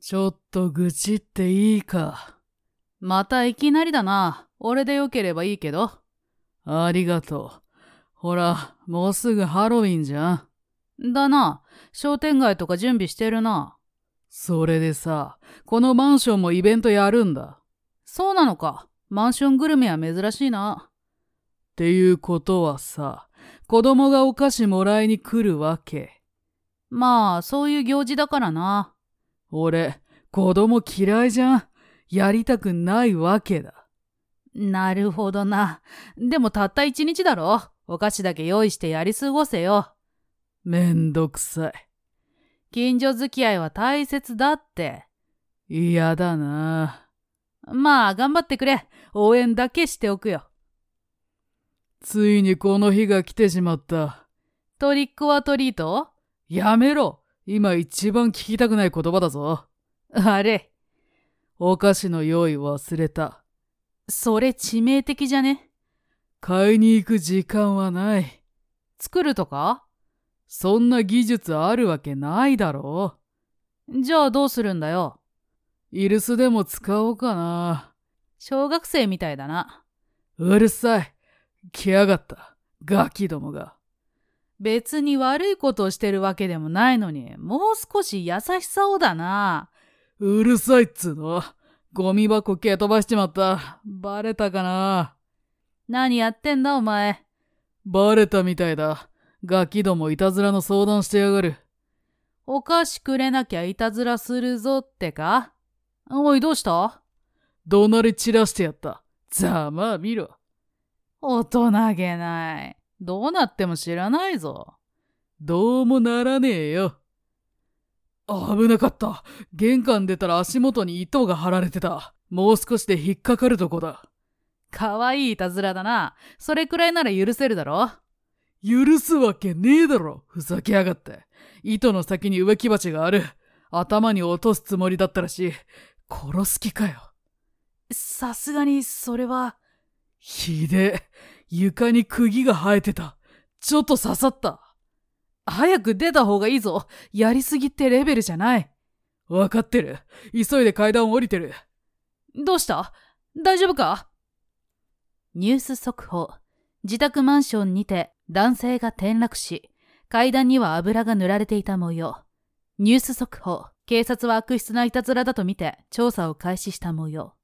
ちょっと愚痴っていいか。またいきなりだな。俺でよければいいけど。ありがとう。ほら、もうすぐハロウィンじゃん。だな。商店街とか準備してるな。それでさ、このマンションもイベントやるんだ。そうなのか。マンショングルメは珍しいな。っていうことはさ、子供がお菓子もらいに来るわけ。まあ、そういう行事だからな。俺、子供嫌いじゃん。やりたくないわけだ。なるほどな。でもたった一日だろお菓子だけ用意してやり過ごせよ。めんどくさい。近所付き合いは大切だって。嫌だな。まあ、頑張ってくれ。応援だけしておくよ。ついにこの日が来てしまった。トリックはトリート？やめろ今一番聞きたくない言葉だぞ。あれ。お菓子の用意忘れた。それ致命的じゃね？買いに行く時間はない。作るとか？そんな技術あるわけないだろう。じゃあどうするんだよ？イルスでも使おうかな。小学生みたいだな。うるさい。来やがった。ガキどもが。別に悪いことをしてるわけでもないのに、もう少し優しさをだな。うるさいっつうの。ゴミ箱蹴飛ばしちまった。バレたかな何やってんだお前。バレたみたいだ。ガキどもいたずらの相談してやがる。お菓子くれなきゃいたずらするぞってかおいどうした？怒鳴り散らしてやった。ざまあ見ろ。大人げない。どうなっても知らないぞ。どうもならねえよ。危なかった。玄関出たら足元に糸が張られてた。もう少しで引っかかるとこだ。かわいいいたずらだな。それくらいなら許せるだろ許すわけねえだろ。ふざけやがって。糸の先に植木鉢がある。頭に落とすつもりだったらしい。殺す気かよ。さすがに、それは。ひでえ。床に釘が生えてた。ちょっと刺さった。早く出た方がいいぞ。やりすぎってレベルじゃない。わかってる。急いで階段を降りてる。どうした？大丈夫か？ニュース速報。自宅マンションにて男性が転落し、階段には油が塗られていた模様。ニュース速報。警察は悪質ないたずらだとみて調査を開始した模様。